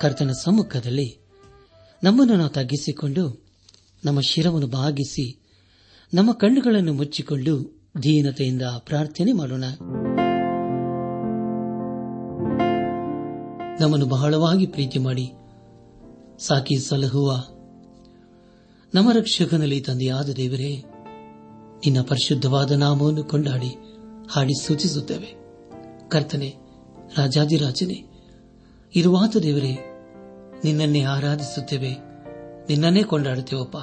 ಕರ್ತನ ಸಮ್ಮುಖದಲ್ಲಿ ನಮ್ಮನ್ನು ನಾವು ತಗ್ಗಿಸಿಕೊಂಡು, ನಮ್ಮ ಶಿರವನ್ನು ಭಾಗಿಸಿ ನಮ್ಮ ಕಣ್ಣುಗಳನ್ನು ಮುಚ್ಚಿಕೊಂಡು ದೀನತೆಯಿಂದ ಪ್ರಾರ್ಥನೆ ಮಾಡೋಣ. ನಮ್ಮನ್ನು ಬಹಳವಾಗಿ ಪ್ರೀತಿ ಮಾಡಿ, ಸಾಕಿ ಸಲಹುವ ನಮ್ಮ ರಕ್ಷಕನಲ್ಲಿ ತಂದೆಯಾದ ದೇವರೇ, ನಿನ್ನ ಪರಿಶುದ್ಧವಾದ ನಾಮವನ್ನು ಕೊಂಡಾಡಿ, ಹಾಡಿ ಸೂಚಿಸುತ್ತೇವೆ ಕರ್ತನೆ ರಾಜಾದಿರಾಜನೇ ಇರುವಾತ ದೇವರೇ ನಿನ್ನನ್ನೇ ಆರಾಧಿಸುತ್ತೇವೆ. ನಿನ್ನನ್ನೇ ಕೊಂಡಾಡುತ್ತೇವಪ್ಪ.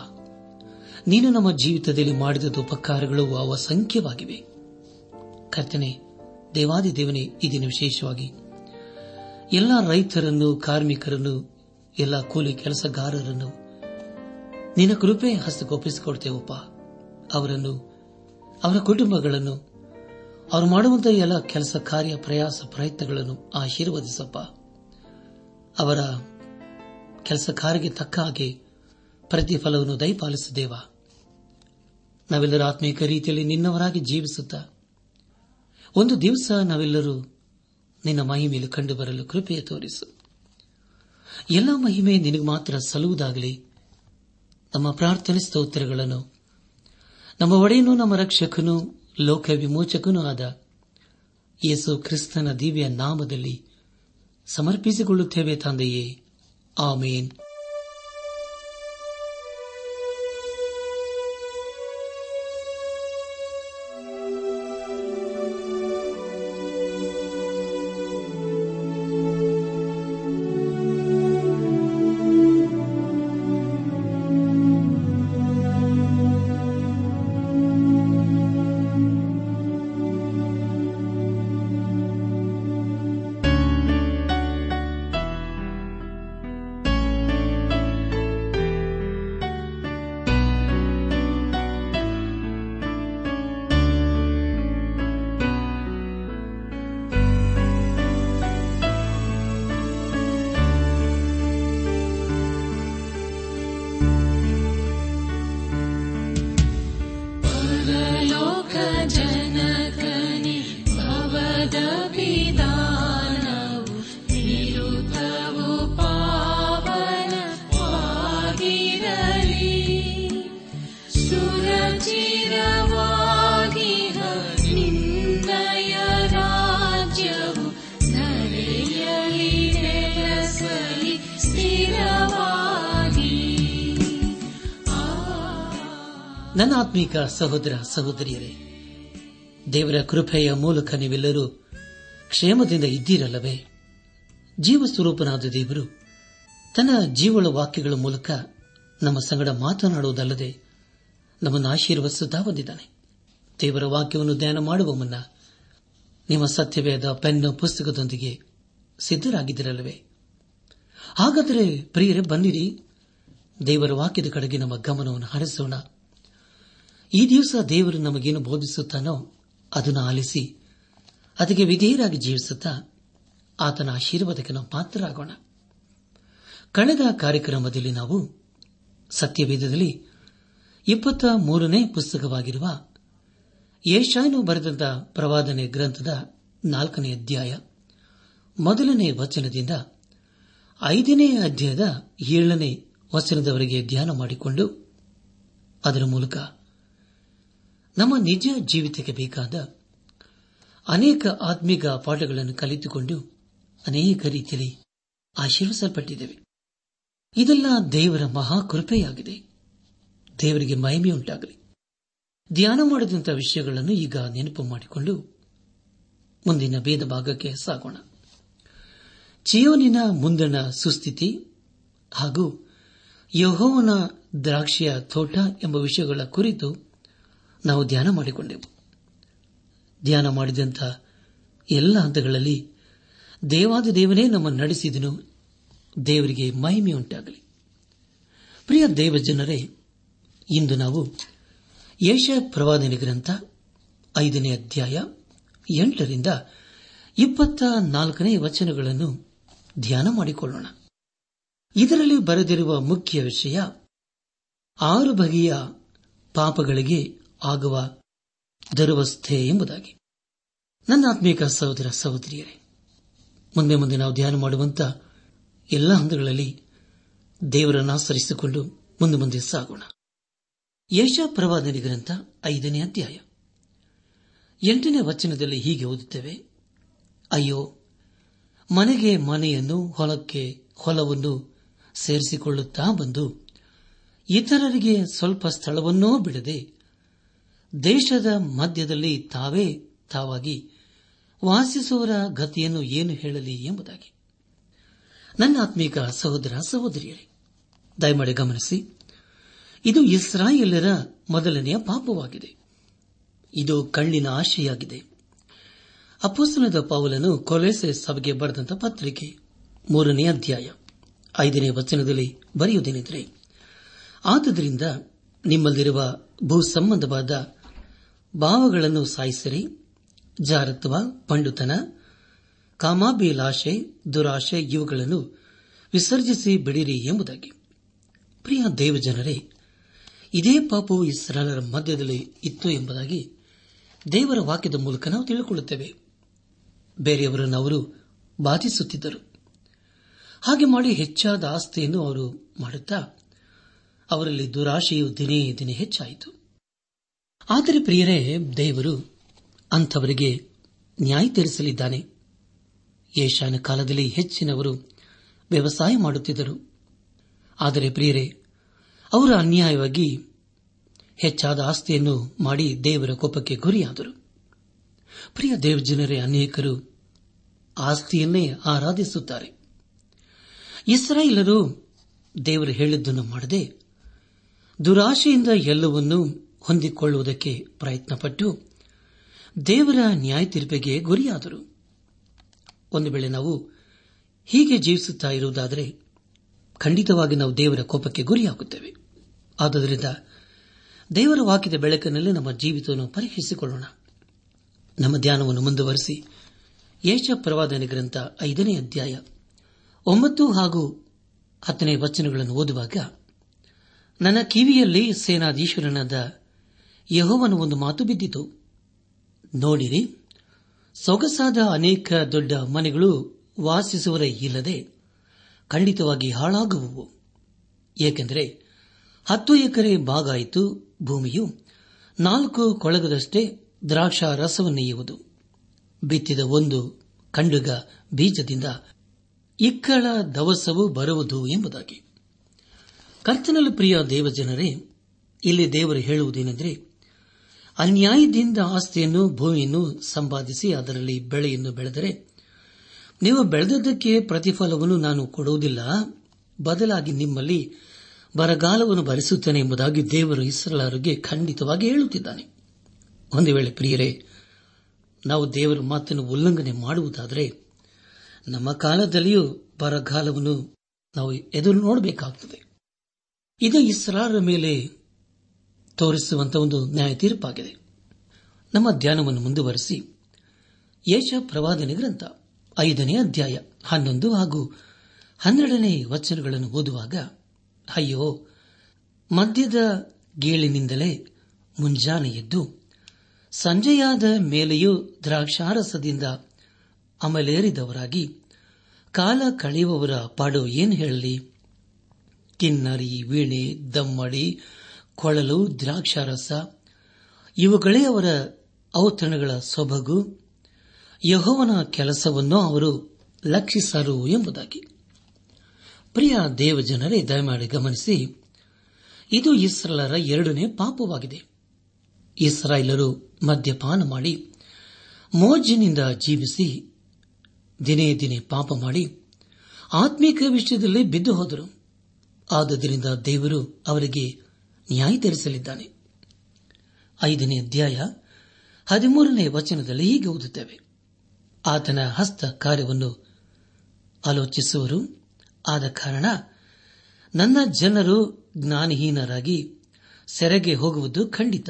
ನೀನು ನಮ್ಮ ಜೀವಿತದಲ್ಲಿ ಮಾಡಿದ ಉಪಕಾರಗಳು ಅವಸಂಖ್ಯವಾಗಿವೆ ಕರ್ತನೆ ದೇವಾದಿ ದೇವನೇ ಈ ದಿನ ವಿಶೇಷವಾಗಿ. ಎಲ್ಲ ರೈತರನ್ನು, ಕಾರ್ಮಿಕರನ್ನು, ಎಲ್ಲ ಕೂಲಿ ಕೆಲಸಗಾರರನ್ನು ನಿನ್ನ ಕೃಪೆ ಹಸ್ತಗೊಪ್ಪಿಸಿಕೊಡ್ತೇವಪ್ಪ ಅವರನ್ನು, ಅವರ ಕುಟುಂಬಗಳನ್ನು, ಅವರು ಮಾಡುವಂತಹ ಎಲ್ಲ ಕೆಲಸ ಕಾರ್ಯ ಪ್ರಯಾಸ ಪ್ರಯತ್ನಗಳನ್ನು ಆಶೀರ್ವದಿಸಪ್ಪ. ಅವರ ಕೆಲಸ ಕಾರ್ಯಕ್ಕೆ ತಕ್ಕ ಹಾಗೆ ಪ್ರತಿಫಲವನ್ನು ದಯಪಾಲಿಸಿದೇವ ನಾವೆಲ್ಲರೂ ಆತ್ಮೀಕ ರೀತಿಯಲ್ಲಿ ನಿನ್ನವರಾಗಿ ಜೀವಿಸುತ್ತಾ ಒಂದು ದಿವಸ ನಾವೆಲ್ಲರೂ ನಿನ್ನ ಮಹಿಮೆಯಲ್ಲಿ ಕಂಡುಬರಲು ಕೃಪೆಯ ತೋರಿಸು. ಎಲ್ಲ ಮಹಿಮೆ ನಿನಗೆ ಮಾತ್ರ ಸಲ್ಲುವುದಾಗಲಿ. ನಮ್ಮ ಪ್ರಾರ್ಥನೆ ಸ್ತೋತ್ರಗಳನ್ನು, ನಮ್ಮ ಒಡೆಯನು, ನಮ್ಮ ರಕ್ಷಕನು ಲೋಕ ವಿಮೋಚಕನೂ ಆದ ಯೇಸು ಕ್ರಿಸ್ತನ ದಿವ್ಯ ನಾಮದಲ್ಲಿ ಸಮರ್ಪಿಸಿಕೊಳ್ಳುತ್ತೇವೆ ತಂದೆಯೇ. Amen. ನನ್ನ ಆತ್ಮೀಕ ಸಹೋದರ ಸಹೋದರಿಯರೇ, ದೇವರ ಕೃಪೆಯ ಮೂಲಕ ನೀವೆಲ್ಲರೂ ಕ್ಷೇಮದಿಂದ ಇದ್ದೀರಲ್ಲವೇ? ಜೀವಸ್ವರೂಪನಾದ ದೇವರು ತನ್ನ ಜೀವಳ ವಾಕ್ಯಗಳ ಮೂಲಕ ನಮ್ಮ ಸಂಗಡ ಮಾತನಾಡುವುದಲ್ಲದೆ ನಮ್ಮನ್ನು ಆಶೀರ್ವದಿಸುತ್ತಾ ಬಂದಿದ್ದಾನೆ ದೇವರ ವಾಕ್ಯವನ್ನು ಧ್ಯಾನ ಮಾಡುವ ಮುನ್ನ ನಿಮ್ಮ ಸತ್ಯವೇದ ಪೆನ್ ಪುಸ್ತಕದೊಂದಿಗೆ ಸಿದ್ದರಾಗಿದ್ದಿರಲ್ಲವೇ ಹಾಗಾದರೆ ಪ್ರಿಯರೇ, ಬನ್ನಿರಿ. ದೇವರ ವಾಕ್ಯದ ಕಡೆಗೆ ನಮ್ಮ ಗಮನವನ್ನು ಹರಿಸೋಣ. ಈ ದಿವಸ ದೇವರು ನಮಗೇನು ಬೋಧಿಸುತ್ತಾನೋ ಅದನ್ನು ಆಲಿಸಿ ಅದಕ್ಕೆ ವಿಧೇಯರಾಗಿ ಜೀವಿಸುತ್ತಾ ಆತನ ಆಶೀರ್ವಾದಕ್ಕೆ ನಾವು ಪಾತ್ರರಾಗೋಣ. ಕಳೆದ ಕಾರ್ಯಕ್ರಮದಲ್ಲಿ ನಾವು ಸತ್ಯವೇದದಲ್ಲಿ ಇಪ್ಪತ್ತ ಮೂರನೇ ಪುಸ್ತಕವಾಗಿರುವ ಯೇಷಾಯನು ಬರೆದಂತ ಪ್ರವಾದನೆ ಗ್ರಂಥದ ನಾಲ್ಕನೇ ಅಧ್ಯಾಯ ಮೊದಲನೇ ವಚನದಿಂದ ಐದನೇ ಅಧ್ಯಾಯದ ಏಳನೇ ವಚನದವರೆಗೆ ಧ್ಯಾನ ಮಾಡಿಕೊಂಡು ಅದರ ಮೂಲಕ ನಮ್ಮ ನಿಜ ಜೀವಿತಕ್ಕೆ ಬೇಕಾದ ಅನೇಕ ಆತ್ಮಿಕ ಪಾಠಗಳನ್ನು ಕಲಿತುಕೊಂಡು ಅನೇಕ ರೀತಿಯಲ್ಲಿ ಆಶೀರ್ವಿಸಲ್ಪಟ್ಟಿದ್ದೇವೆ. ಇದೆಲ್ಲ ದೇವರ ಮಹಾಕೃಪೆಯಾಗಿದೆ. ದೇವರಿಗೆ ಮಹಿಮೆಯುಂಟಾಗಲಿ ಧ್ಯಾನ ಮಾಡಿದಂತಹ ವಿಷಯಗಳನ್ನು ಈಗ ನೆನಪು ಮಾಡಿಕೊಂಡು ಮುಂದಿನ ಭೇದ ಭಾಗಕ್ಕೆ ಸಾಗೋಣ. ಚಿಯೋನಿನ ಮುಂದಣ ಸುಸ್ಥಿತಿ ಹಾಗೂ ಯಹೋವನ ದ್ರಾಕ್ಷಿಯ ತೋಟ ಎಂಬ ವಿಷಯಗಳ ಕುರಿತು ನಾವು ಧ್ಯಾನ ಮಾಡಿಕೊಂಡೆವು. ಧ್ಯಾನ ಮಾಡಿದಂಥ ಎಲ್ಲ ಹಂತಗಳಲ್ಲಿ ದೇವಾದ ದೇವನೇ ನಮ್ಮನ್ನು ನಡೆಸಿದನು. ದೇವರಿಗೆ ಮಹಿಮೆಯುಂಟಾಗಲಿ ಪ್ರಿಯ ದೇವಜನರೇ, ಇಂದು ನಾವು ಯೇಷ ಪ್ರವಾದನ ಗ್ರಂಥ ಐದನೇ ಅಧ್ಯಾಯ ಎಂಟರಿಂದ ಇಪ್ಪತ್ತ ನಾಲ್ಕನೇ ವಚನಗಳನ್ನು ಧ್ಯಾನ ಮಾಡಿಕೊಳ್ಳೋಣ. ಇದರಲ್ಲಿ ಬರೆದಿರುವ ಮುಖ್ಯ ವಿಷಯ ಆರು ಬಗೆಯ ಪಾಪಗಳಿಗೆ ಆಗುವ ದುರವಸ್ಥೆ ಎಂಬುದಾಗಿ. ನನ್ನ ಆತ್ಮೀಕ ಸಹೋದರ ಸಹೋದರಿಯರೇ, ಮುಂದೆ ಮುಂದೆ ನಾವು ಧ್ಯಾನ ಮಾಡುವಂತ ಎಲ್ಲ ಹಂತಗಳಲ್ಲಿ ದೇವರನ್ನು ಆಚರಿಸಿಕೊಂಡು ಮುಂದೆ ಮುಂದೆ ಸಾಗೋಣ. ಯಶ ಪ್ರವಾದನೆ ಗ್ರಂಥ ಐದನೇ ಅಧ್ಯಾಯ. ಎಂಟನೇ ವಚನದಲ್ಲಿ ಹೀಗೆ ಓದುತ್ತೇವೆ, ಅಯ್ಯೋ, ಮನೆಗೆ ಮನೆಯನ್ನು ಹೊಲಕ್ಕೆ ಹೊಲವನ್ನು ಸೇರಿಸಿಕೊಳ್ಳುತ್ತಾ ಬಂದು ಇತರರಿಗೆ ಸ್ವಲ್ಪ ಸ್ಥಳವನ್ನೂ ಬಿಡದೆ ದೇಶದ ಮಧ್ಯದಲ್ಲಿ ತಾವೇ ತಾವಾಗಿ ವಾಸಿಸುವವರ ಗತಿಯನ್ನು ಏನು ಹೇಳಲಿ ಎಂಬುದಾಗಿ. ನನ್ನ ಆತ್ಮೀಕ ಸಹೋದರ ಸಹೋದರಿಯರೇ, ದಯಮಾಡಿ ಗಮನಿಸಿ, ಇದು ಇಸ್ರಾಯೇಲರ ಮೊದಲನೆಯ ಪಾಪವಾಗಿದೆ. ಇದು ಕಣ್ಣಿನ ಆಶೆಯಾಗಿದೆ. ಅಪೋಸ್ತನದ ಪಾವಲನ್ನು ಕೊಲೆಸೆ ಸಭೆಗೆ ಬರೆದಂತ ಪತ್ರಿಕೆ ಮೂರನೇ ಅಧ್ಯಾಯ ಐದನೇ ವಚನದಲ್ಲಿ ಬರೆಯುವುದೇನೆಂದರೆ, ಆದುದರಿಂದ ನಿಮ್ಮಲ್ಲಿರುವ ಭೂ ಸಂಬಂಧವಾದ ಭಾವಗಳನ್ನು ಸಾಯಿಸಿರಿ. ಜಾರತ್ವ, ಪಂಡುತನ ಕಾಮಾಭಿಲಾಶೆ ದುರಾಶೆ ಇವುಗಳನ್ನು ವಿಸರ್ಜಿಸಿ ಬಿಡಿರಿ ಎಂಬುದಾಗಿ. ಪ್ರಿಯ ದೇವಜನರೇ, ಇದೇ ಪಾಪವು ಇಸ್ರಾಲರ ಮಧ್ಯದಲ್ಲಿ ಇತ್ತು ಎಂಬುದಾಗಿ ದೇವರ ವಾಕ್ಯದ ಮೂಲಕ ನಾವು ತಿಳಿದುಕೊಳ್ಳುತ್ತೇವೆ. ಬೇರೆಯವರನ್ನು ಅವರು ಬಾಧಿಸುತ್ತಿದ್ದರು. ಹಾಗೆ ಮಾಡಿ ಹೆಚ್ಚಾದ ಆಸ್ತಿಯನ್ನು ಅವರು ಮಾಡುತ್ತಾ, ಅವರಲ್ಲಿ ದುರಾಶೆಯು ದಿನೇ ದಿನೇ ಹೆಚ್ಚಾಯಿತು. ಆದರೆ ಪ್ರಿಯರೇ, ದೇವರು ಅಂಥವರಿಗೆ ನ್ಯಾಯ ತೀರಿಸಲಿದ್ದಾನೆ. ಏಷಾನ ಕಾಲದಲ್ಲಿ ಹೆಚ್ಚಿನವರು ವ್ಯವಸಾಯ ಮಾಡುತ್ತಿದ್ದರು. ಆದರೆ ಪ್ರಿಯರೇ, ಅವರು ಅನ್ಯಾಯವಾಗಿ ಹೆಚ್ಚಾದ ಆಸ್ತಿಯನ್ನು ಮಾಡಿ ದೇವರ ಕೋಪಕ್ಕೆ ಗುರಿಯಾದರು. ಪ್ರಿಯ ದೇವಜನರೇ, ಅನೇಕರು ಆಸ್ತಿಯನ್ನೇ ಆರಾಧಿಸುತ್ತಾರೆ. ಇಸ್ರಾಯೇಲರು ದೇವರು ಹೇಳಿದ್ದನ್ನು ಮಾಡದೆ ದುರಾಶೆಯಿಂದ ಎಲ್ಲವನ್ನೂ ಹೊಂದಿಕೊಳ್ಳುವುದಕ್ಕೆ ಪ್ರಯತ್ನಪಟ್ಟು ದೇವರ ನ್ಯಾಯ ತೀರ್ಪಿಗೆ ಗುರಿಯಾದರು. ಒಂದು ವೇಳೆ ನಾವು ಹೀಗೆ ಜೀವಿಸುತ್ತಾ ಇರುವುದಾದರೆ ಖಂಡಿತವಾಗಿ ನಾವು ದೇವರ ಕೋಪಕ್ಕೆ ಗುರಿಯಾಗುತ್ತೇವೆ. ಆದ್ದರಿಂದ ದೇವರ ವಾಕ್ಯದ ಬೆಳಕಿನಲ್ಲಿ ನಮ್ಮ ಜೀವಿತವನ್ನು ಪರೀಕ್ಷಿಸಿಕೊಳ್ಳೋಣ ನಮ್ಮ ಧ್ಯಾನವನ್ನು ಮುಂದುವರೆಸಿ ಯೇಷ ಪ್ರವಾದನೆ ಗ್ರಂಥ ಐದನೇ ಅಧ್ಯಾಯ ಒಂಬತ್ತು ಹಾಗೂ ಹತ್ತನೇ ವಚನಗಳನ್ನು ಓದುವಾಗ, ನನ್ನ ಕಿವಿಯಲ್ಲಿ ಸೇನಾಧೀಶ್ವರನಾದ ಯಹೋವನ ಒಂದು ಮಾತು ಬಿದ್ದಿತು. ನೋಡಿರಿ, ಸೊಗಸಾದ ಅನೇಕ ದೊಡ್ಡ ಮನೆಗಳು ವಾಸಿಸುವರೇ ಇಲ್ಲದೆ ಖಂಡಿತವಾಗಿ ಹಾಳಾಗುವುವು. ಏಕೆಂದರೆ ಹತ್ತು ಎಕರೆ ಬಾಗಾಯಿತು ಭೂಮಿಯು ನಾಲ್ಕು ಕೊಳಗದಷ್ಟೇ ದ್ರಾಕ್ಷಾ ರಸವನ್ನೆಯ್ಯುವುದು ಬಿತ್ತಿದ ಒಂದು ಖಂಡುಗ ಬೀಜದಿಂದ ಇಕ್ಕಳ ದವಸವು ಬರುವುದು ಎಂಬುದಾಗಿ. ಕರ್ತನಲ್ಲಿ ಪ್ರಿಯ ದೇವಜನರೇ, ಇಲ್ಲಿ ದೇವರು ಹೇಳುವುದೇನೆಂದರೆ ಅನ್ಯಾಯದಿಂದ ಆಸ್ತಿಯನ್ನು, ಭೂಮಿಯನ್ನು ಸಂಪಾದಿಸಿ ಅದರಲ್ಲಿ ಬೆಳೆಯನ್ನು ಬೆಳೆದರೆ ನೀವು ಬೆಳೆದದ್ದಕ್ಕೆ ಪ್ರತಿಫಲವನ್ನು ನಾನು ಕೊಡುವುದಿಲ್ಲ. ಬದಲಾಗಿ ನಿಮ್ಮಲ್ಲಿ ಬರಗಾಲವನ್ನು ಭರಿಸುತ್ತೇನೆ ಎಂಬುದಾಗಿ ದೇವರು ಇಸ್ರಲಾರಿಗೆ ಖಂಡಿತವಾಗಿ ಹೇಳುತ್ತಿದ್ದಾನೆ. ಒಂದು ವೇಳೆ ಪ್ರಿಯರೇ, ನಾವು ದೇವರ ಮಾತನ್ನು ಉಲ್ಲಂಘನೆ ಮಾಡುವುದಾದರೆ ನಮ್ಮ ಕಾಲದಲ್ಲಿಯೂ ಬರಗಾಲವನ್ನು ನಾವು ಎದುರು ನೋಡಬೇಕಾಗುತ್ತದೆ ಇದು ಇಸ್ರಾರ ಮೇಲೆ ತೋರಿಸುವಂತಹ ಒಂದು ನ್ಯಾಯ ತೀರ್ಪಾಗಿದೆ ನಮ್ಮ ಧ್ಯಾನವನ್ನು ಮುಂದುವರೆಸಿ. ಯಶ ಪ್ರವಾದನೆ ಗ್ರಂಥ, ಐದನೇ ಅಧ್ಯಾಯ, ಹನ್ನೊಂದು ಹಾಗೂ ಹನ್ನೆರಡನೇ ವಚನಗಳನ್ನು ಓದುವಾಗ, ಅಯ್ಯೋ, ಮದ್ಯದ ಗೇಳಿನಿಂದಲೇ ಮುಂಜಾನೆ ಎದ್ದು, ಸಂಜೆಯಾದ ಮೇಲೆಯೂ ದ್ರಾಕ್ಷಾರಸದಿಂದ ಅಮಲೇರಿದವರಾಗಿ, ಕಾಲ ಕಳೆಯುವವರ ಪಾಡು ಏನು ಹೇಳಲಿ? ಕಿನ್ನರಿ ವೀಣೆ, ದಮ್ಮಡಿ ಕೊಳಲು ದ್ರಾಕ್ಷಾರಸ. ಇವುಗಳೇ ಅವರ ಔತಣಗಳ ಸೊಬಗು. ಯಹೋವನ ಕೆಲಸವನ್ನು ಅವರು ಲಕ್ಷಿಸರು ಎಂಬುದಾಗಿ. ಪ್ರಿಯ ದೇವಜನರೇ, ದಯಮಾಡಿ ಗಮನಿಸಿ, ಇದು ಇಸ್ರಾಲರ ಎರಡನೇ ಪಾಪವಾಗಿದೆ. ಇಸ್ರಾಯೇಲರು ಮದ್ಯಪಾನ ಮಾಡಿ, ಮೋಜಿನಿಂದ ಜೀವಿಸಿ, ದಿನೇ ದಿನೇ ಪಾಪ ಮಾಡಿ, ಆತ್ಮೀಕ ವಿಷಯದಲ್ಲಿ ಬಿದ್ದು ಹೋದರು ಆದ್ದರಿಂದ ದೇವರು ಅವರಿಗೆ ನ್ಯಾಯ ತೀರಿಸಲಿದ್ದಾನೆ ಐದನೇ ಅಧ್ಯಾಯ ಹದಿಮೂರನೇ ವಚನದಲ್ಲಿ ಹೀಗೆ ಓದುತ್ತೇವೆ. ಆತನ ಹಸ್ತ ಕಾರ್ಯವನ್ನು ಆಲೋಚಿಸುವರು. ಆದ ಕಾರಣ ನನ್ನ ಜನರು ಜ್ಞಾನಹೀನರಾಗಿ ಸೆರೆಗೆ ಹೋಗುವುದು ಖಂಡಿತ.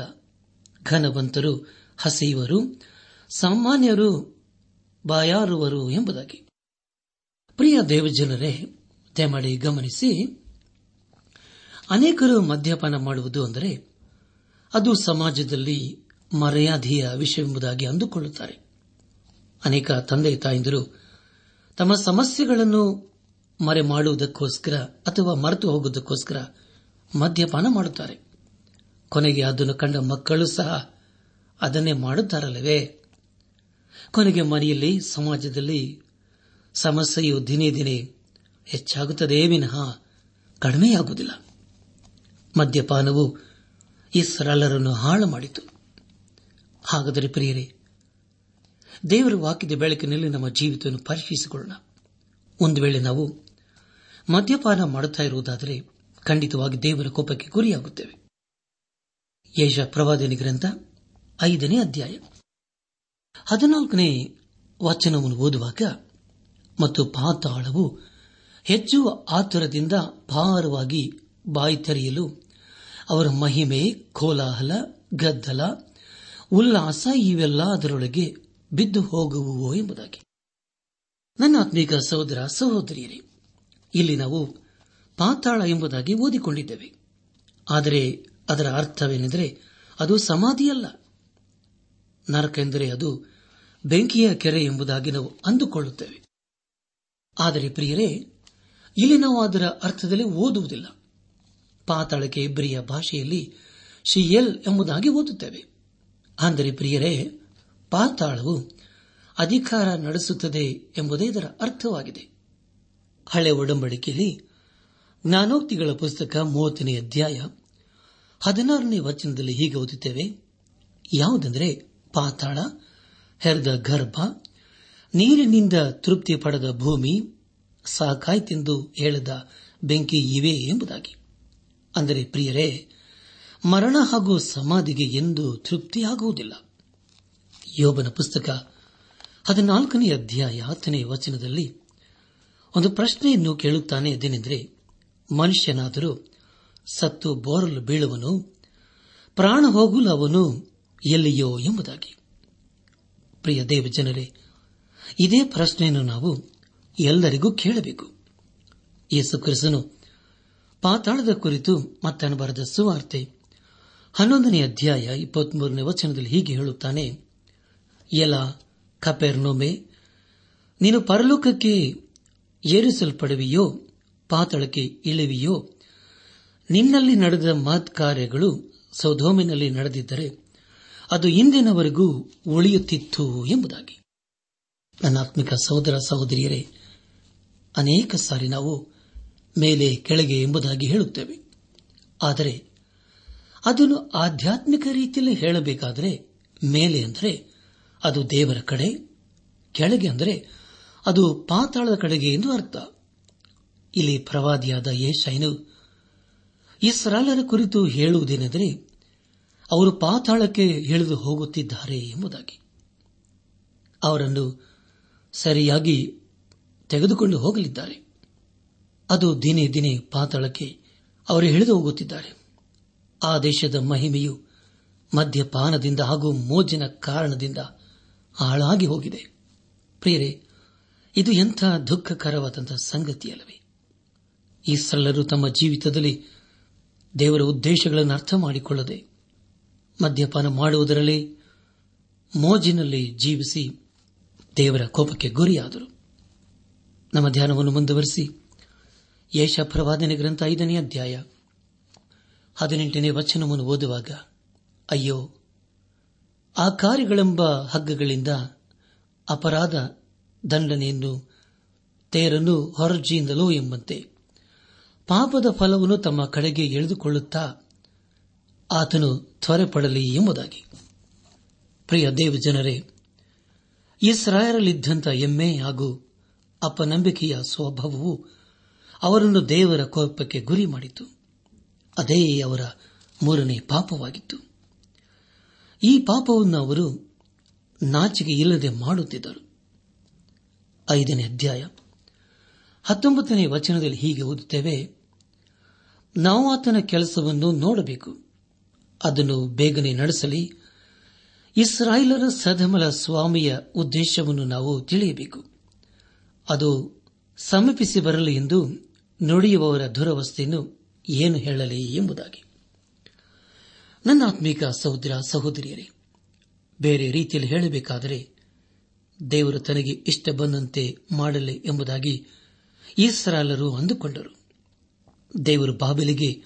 ಘನವಂತರು ಹಸೆಯುವರು, ಸಾಮಾನ್ಯರು ಬಾಯಾರುವರು ಎಂಬುದಾಗಿ. ಪ್ರಿಯ ದೇವಜನರೇ, ದಯಮಾಡಿ ಗಮನಿಸಿ ಅನೇಕರು ಮದ್ಯಪಾನ ಮಾಡುವುದು ಅಂದರೆ ಅದು ಸಮಾಜದಲ್ಲಿ ಮರ್ಯಾದೆಯ ವಿಷಯವೆಂಬುದಾಗಿ ಅಂದುಕೊಳ್ಳುತ್ತಾರೆ. ಅನೇಕ ತಂದೆ ತಾಯಂದಿರು ತಮ್ಮ ಸಮಸ್ಯೆಗಳನ್ನು ಮರೆ ಮಾಡುವುದಕ್ಕೋಸ್ಕರ ಅಥವಾ ಮರೆತು ಹೋಗುವುದಕ್ಕೋಸ್ಕರ ಮದ್ಯಪಾನ ಮಾಡುತ್ತಾರೆ. ಕೊನೆಗೆ ಅದನ್ನು ಕಂಡ ಮಕ್ಕಳು ಸಹ ಅದನ್ನೇ ಮಾಡುತ್ತಾರಲ್ಲವೇ? ಕೊನೆಗೆ ಮನೆಯಲ್ಲಿ ಸಮಾಜದಲ್ಲಿ ಸಮಸ್ಯೆಯು ದಿನೇ ದಿನೇ ಹೆಚ್ಚಾಗುತ್ತದೆ ವಿನಃ ಕಡಿಮೆಯಾಗುವುದಿಲ್ಲ. ಮದ್ಯಪಾನವು ಇಸ್ರಾಲರನ್ನು ಹಾಳು ಮಾಡಿತು ಹಾಗಾದರೆ ಪ್ರಿಯರೇ, ದೇವರ ವಾಕ್ಯದ ಬೆಳಕಿನಲ್ಲಿ ನಮ್ಮ ಜೀವಿತವನ್ನು ಪರಿಶೀಲಿಸಿಕೊಳ್ಳೋಣ ಒಂದು ವೇಳೆ ನಾವು ಮದ್ಯಪಾನ ಮಾಡುತ್ತಾ ಇರುವುದಾದರೆ ಖಂಡಿತವಾಗಿ ದೇವರ ಕೋಪಕ್ಕೆ ಗುರಿಯಾಗುತ್ತೇವೆ. ಯೇಷ ಪ್ರವಾದನಿ ಗ್ರಂಥ ಐದನೇ ಅಧ್ಯಾಯ ಹದಿನಾಲ್ಕನೇ ವಚನವನ್ನು ಓದುವಾಗ, ಮತ್ತು ಪಾತಾಳವು ಹೆಚ್ಚು ಆತುರದಿಂದ ಭಾರವಾಗಿ ಬಾಯಿ ತೆರೆಯಲು ಅವರ ಮಹಿಮೆ, ಕೋಲಾಹಲ, ಗದ್ದಲ, ಉಲ್ಲಾಸ ಇವೆಲ್ಲ ಅದರೊಳಗೆ ಬಿದ್ದು ಹೋಗುವುವೋ ಎಂಬುದಾಗಿ. ನನ್ನ ಆತ್ಮೀಕ ಸಹೋದರ, ಸಹೋದರಿಯರೇ, ಇಲ್ಲಿ ನಾವು ಪಾತಾಳ ಎಂಬುದಾಗಿ ಓದಿಕೊಂಡಿದ್ದೇವೆ. ಆದರೆ ಅದರ ಅರ್ಥವೇನೆಂದರೆ ಅದು ಸಮಾಧಿಯಲ್ಲ. ನರಕ ಎಂದರೆ ಅದು ಬೆಂಕಿಯ ಕೆರೆ ಎಂಬುದಾಗಿ ನಾವು ಅಂದುಕೊಳ್ಳುತ್ತೇವೆ. ಆದರೆ ಪ್ರಿಯರೇ, ಇಲ್ಲಿ ನಾವು ಅದರ ಅರ್ಥದಲ್ಲಿ ಓದುವುದಿಲ್ಲ. ಪಾತಾಳಕ್ಕೆ ಇಬ್ಬರಿಯ ಭಾಷೆಯಲ್ಲಿ ಶಿಯಲ್ ಎಂಬುದಾಗಿ ಓದುತ್ತೇವೆ. ಅಂದರೆ ಪ್ರಿಯರೇ, ಪಾತಾಳವು ಅಧಿಕಾರ ನಡೆಸುತ್ತದೆ ಎಂಬುದೇ ಇದರ ಅರ್ಥವಾಗಿದೆ. ಹಳೆ ಒಡಂಬಡಿಕೆಯಲ್ಲಿ ಜ್ಞಾನೋಕ್ತಿಗಳ ಪುಸ್ತಕ ಮೂವತ್ತನೇ ಅಧ್ಯಾಯ ಹದಿನಾರನೇ ವಚನದಲ್ಲಿ ಹೀಗೆ ಓದುತ್ತೇವೆ. ಯಾವುದೆಂದರೆ, ಪಾತಾಳ, ಹೆರದ ಗರ್ಭ, ನೀರಿನಿಂದ ತೃಪ್ತಿ ಪಡೆದ ಭೂಮಿ ಸಾಕಾಯ್ತೆಂದು ಹೇಳದ ಬೆಂಕಿ ಇವೆ ಎಂಬುದಾಗಿ. ಅಂದರೆ ಪ್ರಿಯರೇ, ಮರಣ ಹಾಗೂ ಸಮಾಧಿಗೆ ಎಂದು ತೃಪ್ತಿಯಾಗುವುದಿಲ್ಲ. ಯೋಬನ ಪುಸ್ತಕ ಹದಿನಾಲ್ಕನೇ ಅಧ್ಯಾಯ ಹತ್ತನೇ ವಚನದಲ್ಲಿ ಒಂದು ಪ್ರಶ್ನೆಯನ್ನು ಕೇಳುತ್ತಾನೆ ಅದೇನೆಂದರೆ ಮನುಷ್ಯನಾದರೂ ಸತ್ತು ಬೋರಲು ಬೀಳುವನು, ಪ್ರಾಣ ಹೋಗಲು ಅವನು ಎಲ್ಲಿಯೋ ಎಂಬುದಾಗಿ. ಪ್ರಿಯ ದೇವ ಜನರೇ ಇದೇ ಪ್ರಶ್ನೆಯನ್ನು ನಾವು ಎಲ್ಲರಿಗೂ ಕೇಳಬೇಕು. ಯೇಸು ಕ್ರಿಸ್ತನು ಪಾತಾಳದ ಕುರಿತು ಮತ್ತನು ಬರೆದ ಸುವಾರ್ತೆ. ಹನ್ನೊಂದನೇ ಅಧ್ಯಾಯ ಇಪ್ಪತ್ಮೂರನೇ ವಚನದಲ್ಲಿ ಹೀಗೆ ಹೇಳುತ್ತಾನೆ. ಎಲ ಕಪೆರ್ನೊಮೆ, ನೀನು ಪರಲೋಕಕ್ಕೆ ಏರಿಸಲ್ಪಡುವೆಯೋ, ಪಾತಾಳಕ್ಕೆ ಇಳಿವಿಯೋ, ನಿನ್ನಲ್ಲಿ ನಡೆದ ಮಹತ್ ಕಾರ್ಯಗಳು ಸೌಧೋಮಿನಲ್ಲಿ ನಡೆದಿದ್ದರೆ ಅದು ಇಂದಿನವರೆಗೂ ಉಳಿಯುತ್ತಿತ್ತು ಎಂಬುದಾಗಿ. ನನ್ನಾತ್ಮಿಕ ಸಹೋದರ ಸಹೋದರಿಯರೇ, ಅನೇಕ ಸಾರಿ ನಾವು ಮೇಲೆ ಕೆಳಗೆ ಎಂಬುದಾಗಿ ಹೇಳುತ್ತೇವೆ. ಆದರೆ ಅದನ್ನು ಆಧ್ಯಾತ್ಮಿಕ ರೀತಿಯಲ್ಲಿ ಹೇಳಬೇಕಾದರೆ ಮೇಲೆ ಅಂದರೆ ಅದು ದೇವರ ಕಡೆ, ಕೆಳಗೆ ಅಂದರೆ ಅದು ಪಾತಾಳದ ಕಡೆಗೆ ಎಂದು ಅರ್ಥ. ಇಲ್ಲಿ ಪ್ರವಾದಿಯಾದ ಯೇಷೈನು ಇಸ್ರಾಲರ ಕುರಿತು ಹೇಳುವುದೇನೆಂದರೆ ಅವರು ಪಾತಾಳಕ್ಕೆ ಇಳಿದು ಹೋಗುತ್ತಿದ್ದಾರೆ ಎಂಬುದಾಗಿ. ಅವರನ್ನು ಸರಿಯಾಗಿ ತೆಗೆದುಕೊಂಡು ಹೋಗಲಿದ್ದಾರೆ. ಅದು ದಿನೇ ದಿನೇ ಪಾತಾಳಕ್ಕೆ ಅವರು ಹಿಡಿದು ಹೋಗುತ್ತಿದ್ದಾರೆ. ಆ ದೇಶದ ಮಹಿಮೆಯು ಮದ್ಯಪಾನದಿಂದ ಹಾಗೂ ಮೋಜಿನ ಕಾರಣದಿಂದ ಹಾಳಾಗಿ ಹೋಗಿದೆ. ಪ್ರಿಯರೇ, ಇದು ಎಂಥ ದುಃಖಕರವಾದಂತಹ ಸಂಗತಿಯಲ್ಲವೇ? ಈ ಸರಳರು ತಮ್ಮ ಜೀವಿತದಲ್ಲಿ ದೇವರ ಉದ್ದೇಶಗಳನ್ನು ಅರ್ಥ ಮಾಡಿಕೊಳ್ಳದೆ ಮದ್ಯಪಾನ ಮಾಡುವುದರಲ್ಲಿ ಮೋಜಿನಲ್ಲಿ ಜೀವಿಸಿ ದೇವರ ಕೋಪಕ್ಕೆ ಗುರಿಯಾದರು. ನಮ್ಮ ಧ್ಯಾನವನ್ನು ಮುಂದುವರೆಸಿ. ಯೇಷ ಪ್ರವಾದನೆ ಗ್ರಂಥ ಐದನೇ ಅಧ್ಯಾಯ, ಹದಿನೆಂಟನೇ ವಚನವನ್ನು ಓದುವಾಗ, ಅಯ್ಯೋ, ಆ ಕಾರ್ಯಗಳೆಂಬ ಹಗ್ಗಗಳಿಂದ ಅಪರಾಧ ದಂಡನೆಯನ್ನು ತೇರನ್ನು ಹೊರಜಿಯಿಂದಲೋ ಎಂಬಂತೆ ಪಾಪದ ಫಲವನ್ನು ತಮ್ಮ ಕಡೆಗೆ ಎಳೆದುಕೊಳ್ಳುತ್ತಾ ಆತನು ತ್ವರೆಪಡಲಿ ಎಂಬುದಾಗಿ. ಪ್ರಿಯ ದೇವಜನರೇ ಇಸ್ರಾಯರಲ್ಲಿದ್ದಂಥ ಎಮ್ಮೆ ಹಾಗೂ ಅಪನಂಬಿಕೆಯ ಸ್ವಭಾವವು ಅವರನ್ನು ದೇವರ ಕೋಪಕ್ಕೆ ಗುರಿ ಮಾಡಿತು. ಅದೇ ಅವರ ಮೂರನೇ ಪಾಪವಾಗಿತ್ತು. ಈ ಪಾಪವನ್ನು ಅವರು ನಾಚಿಕೆ ಇಲ್ಲದೆ ಮಾಡುತ್ತಿದ್ದರು. ಐದನೇ ಅಧ್ಯಾಯ. ಹತ್ತೊಂಬತ್ತನೇ ವಚನದಲ್ಲಿ ಹೀಗೆ ಓದುತ್ತೇವೆ, ನಾವು ಆತನ ಕೆಲಸವನ್ನು ನೋಡಬೇಕು, ಅದನ್ನು ಬೇಗನೆ ನಡೆಸಲಿ, ಇಸ್ರಾಯೇಲರ ಸದಮಲ ಸ್ವಾಮಿಯ ಉದ್ದೇಶವನ್ನು ನಾವು ತಿಳಿಯಬೇಕು. ಅದು ಸಮೀಪಿಸಿ ಬರಲಿ ಎಂದು ನುಡಿಯುವವರ ದುರವಸ್ಥೆಯನ್ನು ಏನು ಹೇಳಲಿ ಎಂಬುದಾಗಿ. ನನ್ನ ಆತ್ಮೀಕ ಸಹೋದರ, ಸಹೋದರಿಯರೇ, ಬೇರೆ ರೀತಿಯಲ್ಲಿ ಹೇಳಬೇಕಾದರೆ ದೇವರು ತನಗೆ ಇಷ್ಟ ಬಂದಂತೆ ಮಾಡಲಿ ಎಂಬುದಾಗಿ ಈಸರಾಲರು ಅಂದುಕೊಂಡರು. ದೇವರು ಬಾಬೆಲಿಗೆ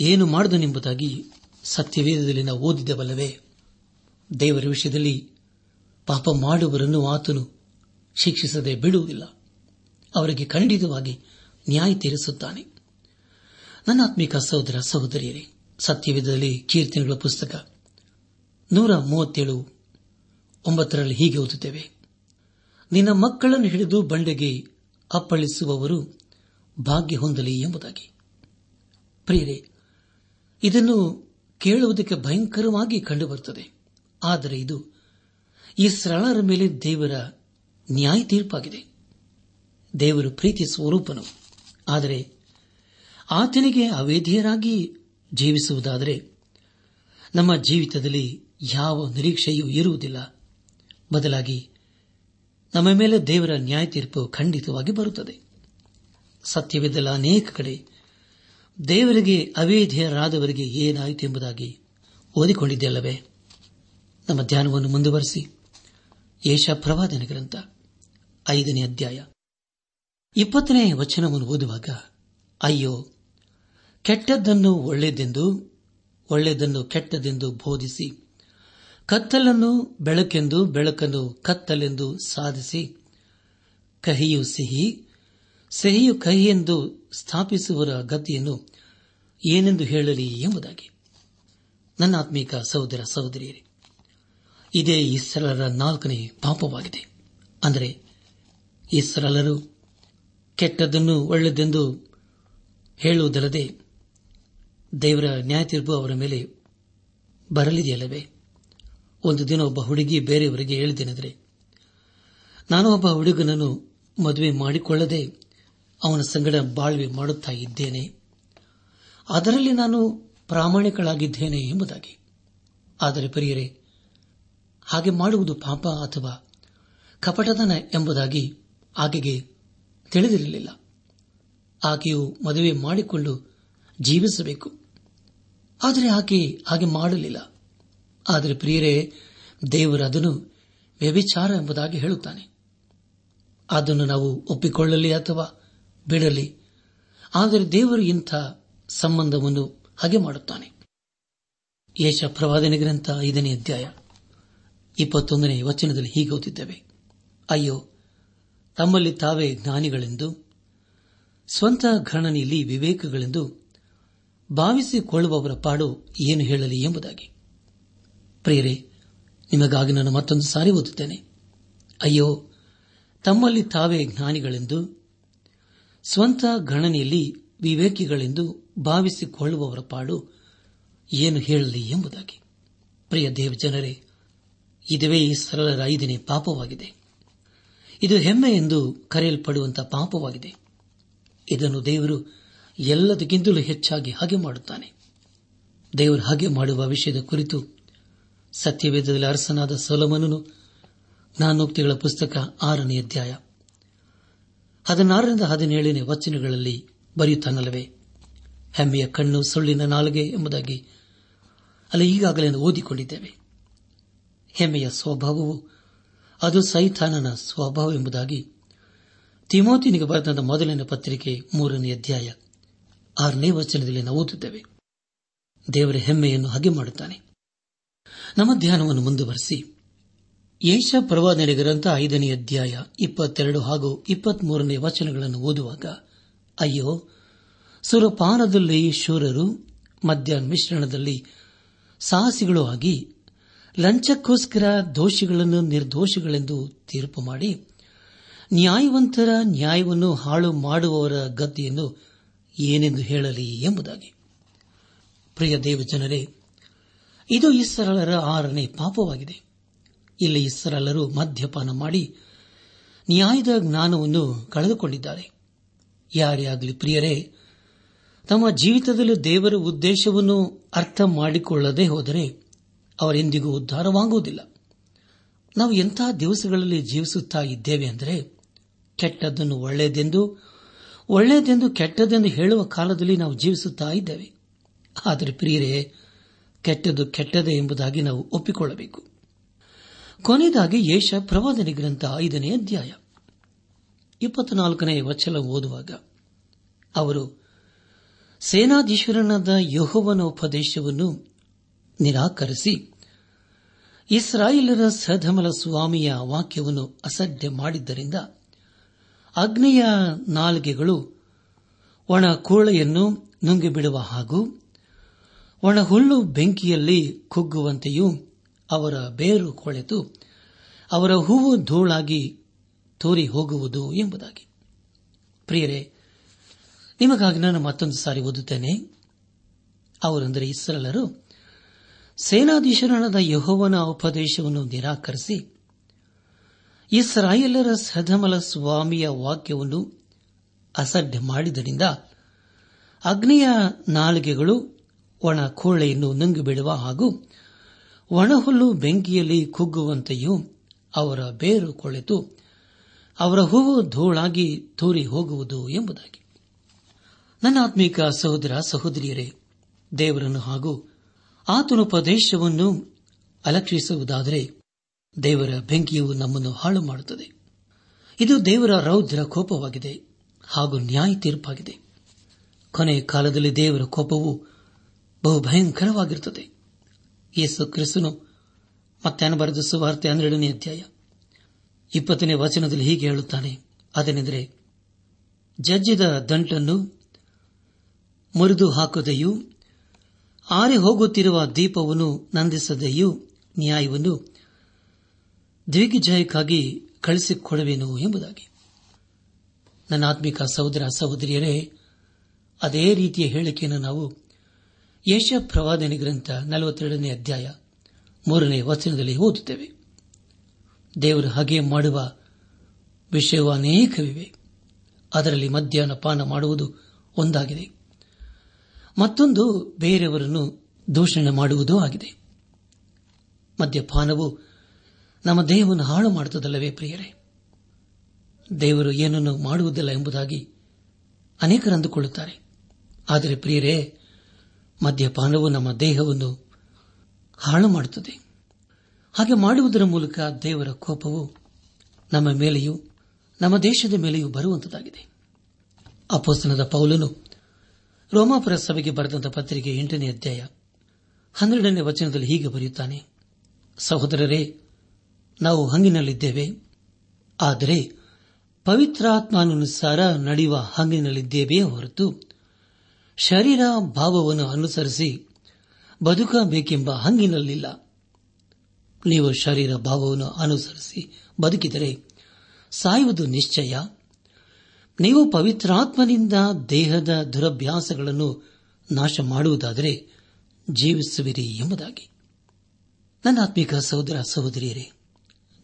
ಏನು ಮಾಡಿದನೆಂಬುದಾಗಿ ಸತ್ಯವೇದದಲ್ಲಿ ನಾವು ಓದಿದವಲ್ಲವೇ? ದೇವರ ವಿಷಯದಲ್ಲಿ ಪಾಪ ಮಾಡುವರನ್ನು ಆತನು ಶಿಕ್ಷಿಸದೆ ಬಿಡುವುದಿಲ್ಲ. ಅವರಿಗೆ ಖಂಡಿತವಾಗಿ ನ್ಯಾಯ ತೀರಿಸುತ್ತಾನೆ. ನನ್ನ ಆತ್ಮಿಕ ಸಹೋದರ ಸಹೋದರಿಯರೇ ಸತ್ಯವಿಧದಲ್ಲಿ ಕೀರ್ತನೆಗಳ ಪುಸ್ತಕ ನೂರ ಮೂವತ್ತೇಳು, ಒಂಬತ್ತರಲ್ಲಿ ಹೀಗೆ ಓದುತ್ತೇವೆ. ನಿನ್ನ ಮಕ್ಕಳನ್ನು ಹಿಡಿದು ಬಂಡೆಗೆ ಅಪ್ಪಳಿಸುವವರು ಭಾಗ್ಯ ಹೊಂದಲಿ ಎಂಬುದಾಗಿ. ಪ್ರಿಯರೇ, ಇದನ್ನು ಕೇಳುವುದಕ್ಕೆ ಭಯಂಕರವಾಗಿ ಕಂಡುಬರುತ್ತದೆ. ಆದರೆ ಇದು ಈ ಸರಳರ ಮೇಲೆ ದೇವರ ನ್ಯಾಯ ತೀರ್ಪಾಗಿದೆ ದೇವರು ಪ್ರೀತಿ ಸ್ವರೂಪನು ಆದರೆ ಆತನಿಗೆ ಅವೇಧಿಯರಾಗಿ ಜೀವಿಸುವುದಾದರೆ ನಮ್ಮ ಜೀವಿತದಲ್ಲಿ ಯಾವ ನಿರೀಕ್ಷೆಯೂ ಇರುವುದಿಲ್ಲ. ಬದಲಾಗಿ ನಮ್ಮ ಮೇಲೆ ದೇವರ ನ್ಯಾಯ ತೀರ್ಪು ಖಂಡಿತವಾಗಿ ಬರುತ್ತದೆ. ಸತ್ಯವಿದ್ದಲ್ಲ ಅನೇಕ ಕಡೆ ದೇವರಿಗೆ ಅವೇಧಿಯರಾದವರಿಗೆ ಏನಾಯಿತು ಎಂಬುದಾಗಿ ಓದಿಕೊಂಡಿದ್ದೆಯಲ್ಲವೇ ನಮ್ಮ ಧ್ಯಾನವನ್ನು ಮುಂದುವರೆಸಿ. ಯೇಷ ಪ್ರವಾದನ ಗ್ರಂಥ, ಐದನೇ ಅಧ್ಯಾಯ. ಇಪ್ಪತ್ತನೇ ವಚನವನ್ನು ಓದುವಾಗ, ಅಯ್ಯೋ, ಕೆಟ್ಟದ್ದನ್ನು ಒಳ್ಳೆಯದೆಂದು, ಒಳ್ಳೆಯದನ್ನು ಕೆಟ್ಟದೆಂದು ಬೋಧಿಸಿ, ಕತ್ತಲನ್ನು ಬೆಳಕೆಂದು, ಬೆಳಕನ್ನು ಕತ್ತಲೆಂದು ಸಾಧಿಸಿ, ಕಹಿಯು ಸಿಹಿ, ಸಿಹಿಯು ಕಹಿ ಎಂದು ಸ್ಥಾಪಿಸುವರ ಗತಿಯನ್ನು ಏನೆಂದು ಹೇಳಲಿ ಎಂಬುದಾಗಿ. ನನ್ನ ಆತ್ಮೀಕ ಸಹೋದರ ಸಹೋದರಿಯರೇ, ಇದೇ ಇಸ್ರಲರ ನಾಲ್ಕನೇ ಪಾಪವಾಗಿದೆ. ಅಂದರೆ ಇಸ್ರಲರು ಕೆಟ್ಟದ್ದನ್ನು ಒಳ್ಳೆಯದೆಂದು ಹೇಳುವುದಲ್ಲದೆ ದೇವರ ನ್ಯಾಯ ತೀರ್ಪು ಅವರ ಮೇಲೆ ಬರಲಿದೆಯಲ್ಲವೇ? ಒಂದು ದಿನ ಒಬ್ಬ ಹುಡುಗಿ ಬೇರೆಯವರಿಗೆ ಹೇಳಿದ್ದೇನೆಂದರೆ, ನಾನು ಒಬ್ಬ ಹುಡುಗನನ್ನು ಮದುವೆ ಮಾಡಿಕೊಳ್ಳದೆ ಅವನ ಸಂಗಡ ಬಾಳ್ವೆ ಮಾಡುತ್ತಾ ಇದ್ದೇನೆ. ಅದರಲ್ಲಿ ನಾನು ಪ್ರಾಮಾಣಿಕಳಾಗಿದ್ದೇನೆ ಎಂಬುದಾಗಿ. ಆದರೆ ಪರಿಯರೆ, ಹಾಗೆ ಮಾಡುವುದು ಪಾಪ ಅಥವಾ ಕಪಟತನ ಎಂಬುದಾಗಿ ಆಕೆಗೆ ತಿಳಿದಿರಲಿಲ್ಲ. ಆಕೆಯು ಮದುವೆ ಮಾಡಿಕೊಂಡು ಜೀವಿಸಬೇಕು. ಆದರೆ ಆಕೆ ಹಾಗೆ ಮಾಡಲಿಲ್ಲ. ಆದರೆ ಪ್ರಿಯರೇ, ದೇವರು ಅದನ್ನು ವ್ಯಭಿಚಾರ ಎಂಬುದಾಗಿ ಹೇಳುತ್ತಾನೆ. ಅದನ್ನು ನಾವು ಒಪ್ಪಿಕೊಳ್ಳಲಿ ಅಥವಾ ಬಿಡಲಿ. ಆದರೆ ದೇವರು ಇಂಥ ಸಂಬಂಧವನ್ನು ಹಾಗೆ ಮಾಡುತ್ತಾನೆ. ಯೇಷ ಪ್ರವಾದನೆ ಗ್ರಂಥ ಐದನೇ ಅಧ್ಯಾಯ ಇಪ್ಪತ್ತೊಂದನೇ ವಚನದಲ್ಲಿ ಹೀಗೆ ಓದಿದ್ದೇವೆ. ಅಯ್ಯೋ ತಮ್ಮಲ್ಲಿ ತಾವೇ ಜ್ಞಾನಿಗಳೆಂದು, ಸ್ವಂತ ಗಣನೆಯಲ್ಲಿ ವಿವೇಕಗಳೆಂದು ಭಾವಿಸಿಕೊಳ್ಳುವವರ ಪಾಡು ಏನು ಹೇಳಲಿ ಎಂಬುದಾಗಿ. ಪ್ರಿಯರೇ, ನಿಮಗಾಗಿ ನಾನು ಮತ್ತೊಂದು ಸಾರಿ ಓದುತ್ತೇನೆ. ಅಯ್ಯೋ, ತಮ್ಮಲ್ಲಿ ತಾವೇ ಜ್ಞಾನಿಗಳೆಂದು, ಸ್ವಂತ ಗಣನೆಯಲ್ಲಿ ವಿವೇಕಿಗಳೆಂದು ಭಾವಿಸಿಕೊಳ್ಳುವವರ ಪಾಡು ಏನು ಹೇಳಲಿ ಎಂಬುದಾಗಿ. ಪ್ರಿಯ ದೇವಜನರೇ, ಇದುವೇ ಈ ಸರಳರ ಐದನೇ ಪಾಪವಾಗಿದೆ. ಇದು ಹೆಮ್ಮೆ ಎಂದು ಕರೆಯಲ್ಪಡುವಂತಹ ಪಾಪವಾಗಿದೆ. ಇದನ್ನು ದೇವರು ಎಲ್ಲದಕ್ಕಿಂತಲೂ ಹೆಚ್ಚಾಗಿ ಹಾಗೆ ಮಾಡುತ್ತಾನೆ. ದೇವರು ಹಾಗೆ ಮಾಡುವ ವಿಷಯದ ಕುರಿತು ಸತ್ಯವೇದದಲ್ಲಿ ಅರಸನಾದ ಸೊಲಮನನು ನಾನೋಕ್ತಿಗಳ ಪುಸ್ತಕ ಆರನೇ ಅಧ್ಯಾಯ ಹದಿನಾರರಿಂದ ಹದಿನೇಳನೇ ವಚನಗಳಲ್ಲಿ ಬರೆಯುತ್ತಾನಲ್ಲವೇ? ಹೆಮ್ಮೆಯ ಕಣ್ಣು ಸುಳ್ಳಿನ ನಾಲಿಗೆ ಎಂಬುದಾಗಿ. ಅಲ್ಲಿ ಈಗಾಗಲೇ ಓದಿಕೊಂಡಿದ್ದೇವೆ. ಹೆಮ್ಮೆಯ ಸ್ವಭಾವವು ಅದು ಸೈತಾನನ ಸ್ವಭಾವ ಎಂಬುದಾಗಿ ತಿಮೋತಿನಿಗೆ ಬರೆದ ಮೊದಲನೇ ಪತ್ರಿಕೆ ಮೂರನೇ ಅಧ್ಯಾಯ ಆರನೇ ವಚನದಲ್ಲಿ ನಾವು ಓದುತ್ತೇವೆ. ದೇವರ ಹೆಮ್ಮೆಯನ್ನು ಹಗೆ ಮಾಡುತ್ತಾನೆ. ನಮ್ಮ ಧ್ಯಾನವನ್ನು ಮುಂದುವರೆಸಿ. ಏಷ ಪ್ರವಾದನೆ ಗ್ರಂಥ ಐದನೇ ಅಧ್ಯಾಯ ಇಪ್ಪತ್ತೆರಡು ಹಾಗೂ ಇಪ್ಪತ್ಮೂರನೇ ವಚನಗಳನ್ನು ಓದುವಾಗ, ಅಯ್ಯೋ, ಸುರಪಾನದಲ್ಲಿ ಶೂರರು ಮದ್ಯ ಮಿಶ್ರಣದಲ್ಲಿ ಸಾಹಸಿಗಳು ಆಗಿ ಲಂಚಕ್ಕೋಸ್ಕರ ದೋಷಿಗಳನ್ನು ನಿರ್ದೋಷಿಗಳೆಂದು ತೀರ್ಪು ಮಾಡಿ, ನ್ಯಾಯವಂತರ ನ್ಯಾಯವನ್ನು ಹಾಳು ಮಾಡುವವರ ಗತಿಯನ್ನು ಏನೆಂದು ಹೇಳಲಿ ಎಂಬುದಾಗಿ. ಪ್ರಿಯ ದೇವಜನರೇ, ಇದು ಇಸ್ಸರಳರ ಆರನೇ ಪಾಪವಾಗಿದೆ. ಇಲ್ಲಿ ಇಸ್ರಾಲರು ಮದ್ಯಪಾನ ಮಾಡಿ ನ್ಯಾಯದ ಜ್ಞಾನವನ್ನು ಕಳೆದುಕೊಂಡಿದ್ದಾರೆ. ಯಾರೇ ಆಗಲಿ ಪ್ರಿಯರೇ, ತಮ್ಮ ಜೀವಿತದಲ್ಲಿ ದೇವರ ಉದ್ದೇಶವನ್ನು ಅರ್ಥ ಮಾಡಿಕೊಳ್ಳದೆ ಹೋದರೆ ಅವರೆಂದಿಗೂ ಉದ್ಧಾರವಾಗುವುದಿಲ್ಲ ನಾವು ಎಂತಹ ದಿವಸಗಳಲ್ಲಿ ಜೀವಿಸುತ್ತಾ ಇದ್ದೇವೆ ಅಂದರೆ, ಕೆಟ್ಟದ್ದನ್ನು ಒಳ್ಳೆಯದೆಂದು ಒಳ್ಳೆಯದೆಂದು ಕೆಟ್ಟದೆಂದು ಹೇಳುವ ಕಾಲದಲ್ಲಿ ನಾವು ಜೀವಿಸುತ್ತಾ ಇದ್ದೇವೆ. ಆದರೆ ಪ್ರಿಯರೇ, ಕೆಟ್ಟದ್ದು ಕೆಟ್ಟದೆ ಎಂಬುದಾಗಿ ನಾವು ಒಪ್ಪಿಕೊಳ್ಳಬೇಕು. ಕೊನೆಯದಾಗಿ ಯೇಷ ಪ್ರವಾದನೆ ಗ್ರಂಥ ಐದನೇ ಅಧ್ಯಾಯ. ಇಪ್ಪತ್ನಾಲ್ಕನೇ ವಚನ ಓದುವಾಗ, ಅವರು, ಸೇನಾಧೀಶ್ವರನಾದ ಯಹೋವನ ಉಪದೇಶವನ್ನು ನಿರಾಕರಿಸಿ ಇಸ್ರಾಯೇಲರ ಸಧಮಲ ಸ್ವಾಮಿಯ ವಾಕ್ಯವನ್ನು ಅಸಡ್ಡೆ ಮಾಡಿದ್ದರಿಂದ ಅಗ್ನಿಯ ನಾಲ್ಗೆಗಳು ಒಣ ಕೂಳೆಯನ್ನು ನುಂಗಿಬಿಡುವ ಹಾಗೂ ಒಣ ಹುಲ್ಲು ಬೆಂಕಿಯಲ್ಲಿ ಕುಗ್ಗುವಂತೆಯೂ ಅವರ ಬೇರು ಕೊಳೆತು ಅವರ ಹೂವು ಧೂಳಾಗಿ ತೋರಿ ಹೋಗುವುದು ಎಂಬುದಾಗಿ. ಪ್ರಿಯರೇ, ನಿಮಗಾಗಿ ನಾನು ಮತ್ತೊಂದು ಸಾರಿ ಓದುತ್ತೇನೆ. ಅವರೆಂದರೆ ಇಸ್ರಲರು ಸೇನಾಧೀಶರಣದ ಯಹೋವನ ಉಪದೇಶವನ್ನು ನಿರಾಕರಿಸಿ ಇಸ್ರಾಯೇಲರ ಸದಮಲ ಸ್ವಾಮಿಯ ವಾಕ್ಯವನ್ನು ಅಸಡ್ಡೆ ಮಾಡಿದ್ದರಿಂದ ಅಗ್ನಿಯ ನಾಲಿಗೆಗಳು, ಒಣ ಕೋಳೆಯನ್ನು ನುಂಗಿಬಿಡುವ ಹಾಗೂ ಒಣಹುಲ್ಲು ಬೆಂಕಿಯಲ್ಲಿ ಕುಗ್ಗುವಂತೆಯೂ ಅವರ ಬೇರು ಕೊಳೆತು, ಅವರ ಹೂವು ಧೂಳಾಗಿ ತೂರಿ ಹೋಗುವುದು ಎಂಬುದಾಗಿ. ನನ್ನ ಆತ್ಮೀಕ ಸಹೋದರ ಸಹೋದರಿಯರೇ, ದೇವರನ್ನು ಹಾಗೂ ಆತನುಪದೇಶವನ್ನು ಅಲಕ್ಷಿಸುವುದಾದರೆ ದೇವರ ಬೆಂಕಿಯು ನಮ್ಮನ್ನು ಹಾಳು ಮಾಡುತ್ತದೆ. ಇದು ದೇವರ ರೌದ್ರ ಕೋಪವಾಗಿದೆ ಹಾಗೂ ನ್ಯಾಯ ತೀರ್ಪಾಗಿದೆ. ಕೊನೆಯ ಕಾಲದಲ್ಲಿ ದೇವರ ಕೋಪವು ಬಹು ಭಯಂಕರವಾಗಿರುತ್ತದೆ ಯೇಸು ಕ್ರಿಸ್ತನು ಮತ್ತೆ ಬರೆದ ಸುವಾರ್ತೆ ಹನ್ನೆರಡನೇ ಅಧ್ಯಾಯ ಇಪ್ಪತ್ತನೇ ವಚನದಲ್ಲಿ ಹೀಗೆ ಹೇಳುತ್ತಾನೆ, ಅದನೆಂದರೆ, ಜಜ್ಜಿದ ದಂಟನ್ನು ಮುರಿದು ಹಾಕದೆಯೂ ಆರಿ ಹೋಗುತ್ತಿರುವ ದೀಪವನ್ನು ನಂದಿಸದೆಯೂ ನ್ಯಾಯವನ್ನು ದಿಗ್ವಿಜಯಕ್ಕಾಗಿ ಕಳಿಸಿಕೊಡುವೆನು ಎಂಬುದಾಗಿ. ನನ್ನ ಆತ್ಮಿಕ ಸಹೋದರ ಸಹೋದರಿಯರೇ, ಅದೇ ರೀತಿಯ ಹೇಳಿಕೆಯನ್ನು ನಾವು ಯಶ ಪ್ರವಾದನೆ ಗ್ರಂಥ ನಲವತ್ತೆರಡನೇ ಅಧ್ಯಾಯ ಮೂರನೇ ವಚನದಲ್ಲಿ ಓದುತ್ತೇವೆ. ದೇವರು ಹಾಗೆ ಮಾಡುವ ವಿಷಯವು ಅನೇಕವಿವೆ. ಅದರಲ್ಲಿ ಮಧ್ಯಾಹ್ನ ಪಾನ ಮಾಡುವುದು ಒಂದಾಗಿದೆ. ಮತ್ತೊಂದು ಬೇರೆಯವರನ್ನು ದೂಷಣೆ ಮಾಡುವುದೂ ಆಗಿದೆ. ಮದ್ಯಪಾನವು ನಮ್ಮ ದೇಹವನ್ನು ಹಾಳು ಮಾಡುತ್ತದಲ್ಲವೇ ಪ್ರಿಯರೇ? ದೇವರು ಏನನ್ನು ಮಾಡುವುದಿಲ್ಲ ಎಂಬುದಾಗಿ ಅನೇಕರು ಅಂದುಕೊಳ್ಳುತ್ತಾರೆ ಆದರೆ ಪ್ರಿಯರೇ, ಮದ್ಯಪಾನವು ನಮ್ಮ ದೇಹವನ್ನು ಹಾಳು ಮಾಡುತ್ತದೆ. ಹಾಗೆ ಮಾಡುವುದರ ಮೂಲಕ ದೇವರ ಕೋಪವು ನಮ್ಮ ಮೇಲೆಯೂ, ನಮ್ಮ ದೇಶದ ಮೇಲೆಯೂ ಬರುವಂತದಾಗಿದೆ. ಅಪೋಸ್ತನದ ಪೌಲನು ರೋಮಾಪುರ ಸಭೆಗೆ ಬರೆದಂತ ಪತ್ರಿಕೆ ಎಂಟನೇ ಅಧ್ಯಾಯ ಹನ್ನೆರಡನೇ ವಚನದಲ್ಲಿ ಹೀಗೆ ಬರೆಯುತ್ತಾನೆ. ಸಹೋದರರೇ, ನಾವು ಹಂಗಿನಲ್ಲಿದ್ದೇವೆ. ಆದರೆ ಪವಿತ್ರಾತ್ಮಾನುಸಾರ ನಡೆಯುವ ಹಂಗಿನಲ್ಲಿದ್ದೇವೆ ಹೊರತು ಶರೀರ ಭಾವವನ್ನು ಅನುಸರಿಸಿ ಬದುಕಬೇಕೆಂಬ ಹಂಗಿನಲ್ಲಿಲ್ಲ. ನೀವು ಶರೀರ ಭಾವವನ್ನು ಅನುಸರಿಸಿ ಬದುಕಿದರೆ ಸಾಯುವುದು ನಿಶ್ಚಯ. ನೀವು ಪವಿತ್ರಾತ್ಮನಿಂದ ದೇಹದ ದುರಭ್ಯಾಸಗಳನ್ನು ನಾಶ ಮಾಡುವುದಾದರೆ ಜೀವಿಸುವಿರಿ ಎಂಬುದಾಗಿ. ನನ್ನ ಆತ್ಮಿಕ ಸಹೋದರ ಸಹೋದರಿಯರೇ,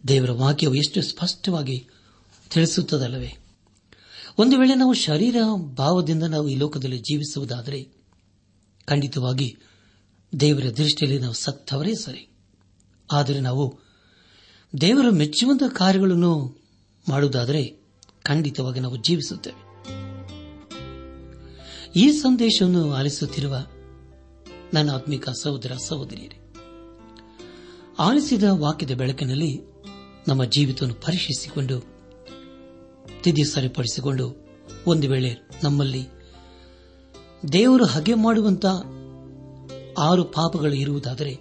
ದೇವರ ವಾಕ್ಯವು ಎಷ್ಟು ಸ್ಪಷ್ಟವಾಗಿ ತಿಳಿಸುತ್ತದಲ್ಲವೇ? ಒಂದು ವೇಳೆ ನಾವು ಶರೀರ ಭಾವದಿಂದ ನಾವು ಈ ಲೋಕದಲ್ಲಿ ಜೀವಿಸುವುದಾದರೆ, ಖಂಡಿತವಾಗಿ ದೇವರ ದೃಷ್ಟಿಯಲ್ಲಿ ನಾವು ಸತ್ತವರೇ ಸರಿ. ಆದರೆ ನಾವು ದೇವರ ಮೆಚ್ಚುವಂತಹ ಕಾರ್ಯಗಳನ್ನು ಮಾಡುವುದಾದರೆ ಖಂಡಿತವಾಗಿ ನಾವು ಜೀವಿಸುತ್ತೇವೆ. ಈ ಸಂದೇಶವನ್ನು ಆಲಿಸುತ್ತಿರುವ ನನ್ನ ಆತ್ಮಿಕ ಸಹೋದರ ಸಹೋದರಿಯರೇ, ಆಲಿಸಿದ ವಾಕ್ಯದ ಬೆಳಕಿನಲ್ಲಿ ನಮ್ಮ ಜೀವಿತವನ್ನು ಪರೀಕ್ಷಿಸಿಕೊಂಡು, ತಿದ್ದಿ ಸರಿಪಡಿಸಿಕೊಂಡು ಒಂದು ವೇಳೆ ನಮ್ಮಲ್ಲಿ ದೇವರು ಹಗೆ ಮಾಡುವಂತ ಆರು ಪಾಪಗಳು ಇರುವುದಾದರೆ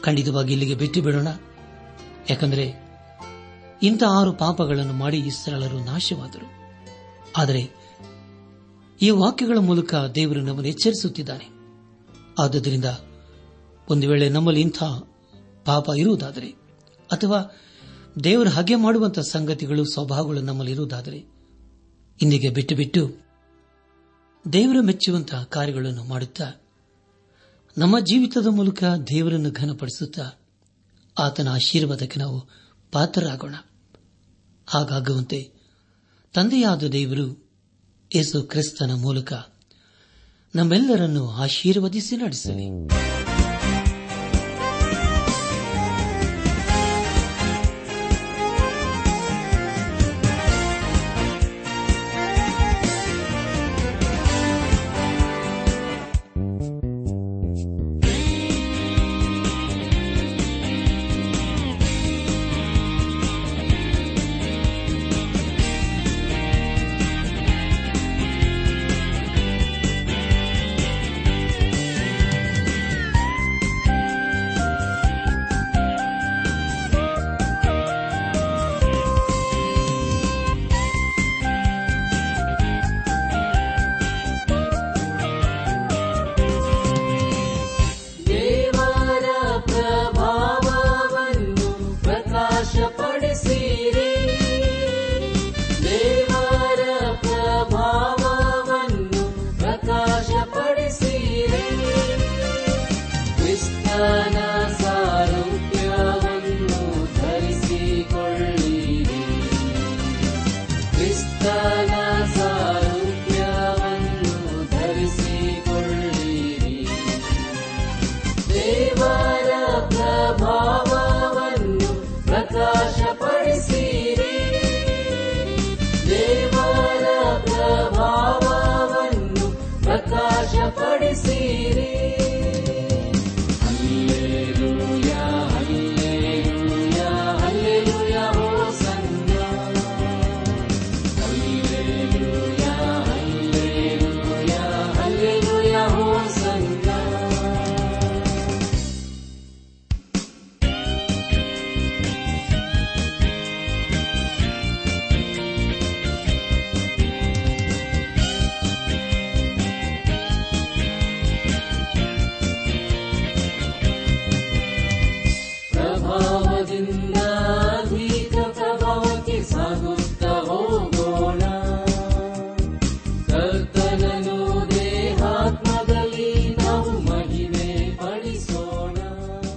ಖಂಡಿತವಾಗಿ ಇಲ್ಲಿಗೆ ಬಿಟ್ಟು ಬಿಡೋಣ. ಯಾಕಂದರೆ ಇಂಥ ಆರು ಪಾಪಗಳನ್ನು ಮಾಡಿ ಇಸ್ರಾಳರು ನಾಶವಾದರು. ಆದರೆ ಈ ವಾಕ್ಯಗಳ ಮೂಲಕ ದೇವರು ನಮ್ಮನ್ನು ಎಚ್ಚರಿಸುತ್ತಿದ್ದಾನೆ. ಆದ್ದರಿಂದ ಒಂದು ವೇಳೆ ನಮ್ಮಲ್ಲಿ ಇಂಥ ಪಾಪ ಇರುವುದಾದರೆ, ಅಥವಾ ದೇವರು ಹಾಗೆ ಮಾಡುವಂತಹ ಸಂಗತಿಗಳು, ಸ್ವಭಾವಗಳು ನಮ್ಮಲ್ಲಿ ಇರುವುದಾದರೆ, ಇಂದಿಗೆ ಬಿಟ್ಟು ಬಿಟ್ಟು ದೇವರು ಮೆಚ್ಚುವಂತಹ ಕಾರ್ಯಗಳನ್ನು ಮಾಡುತ್ತಾ, ನಮ್ಮ ಜೀವಿತದ ಮೂಲಕ ದೇವರನ್ನು ಘನಪಡಿಸುತ್ತಾ ಆತನ ಆಶೀರ್ವಾದಕ್ಕೆ ನಾವು ಪಾತ್ರರಾಗೋಣ. ಹಾಗಾಗುವಂತೆ ತಂದೆಯಾದ ದೇವರು ಯೇಸು ಕ್ರಿಸ್ತನ ಮೂಲಕ ನಮ್ಮೆಲ್ಲರನ್ನು ಆಶೀರ್ವದಿಸಿ ನಡೆಸಲಿ.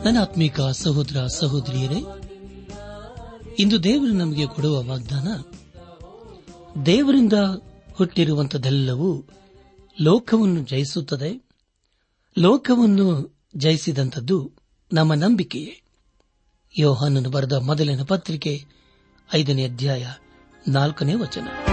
ನನ್ನ ಆತ್ಮಿಕ ಸಹೋದರ ಸಹೋದರಿಯರೇ, ಇಂದು ದೇವರು ನಮಗೆ ಕೊಡುವ ವಾಗ್ದಾನ, ದೇವರಿಂದ ಹುಟ್ಟಿರುವಂತದೆಲ್ಲವೂ ಲೋಕವನ್ನು ಜಯಿಸುತ್ತದೆ. ಲೋಕವನ್ನು ಜಯಿಸಿದಂಥದ್ದು ನಮ್ಮ ನಂಬಿಕೆಯೇ. ಯೋಹಾನನು ಬರೆದ ಮೊದಲಿನ ಪತ್ರಿಕೆ ಐದನೇ ಅಧ್ಯಾಯ ನಾಲ್ಕನೇ ವಚನ.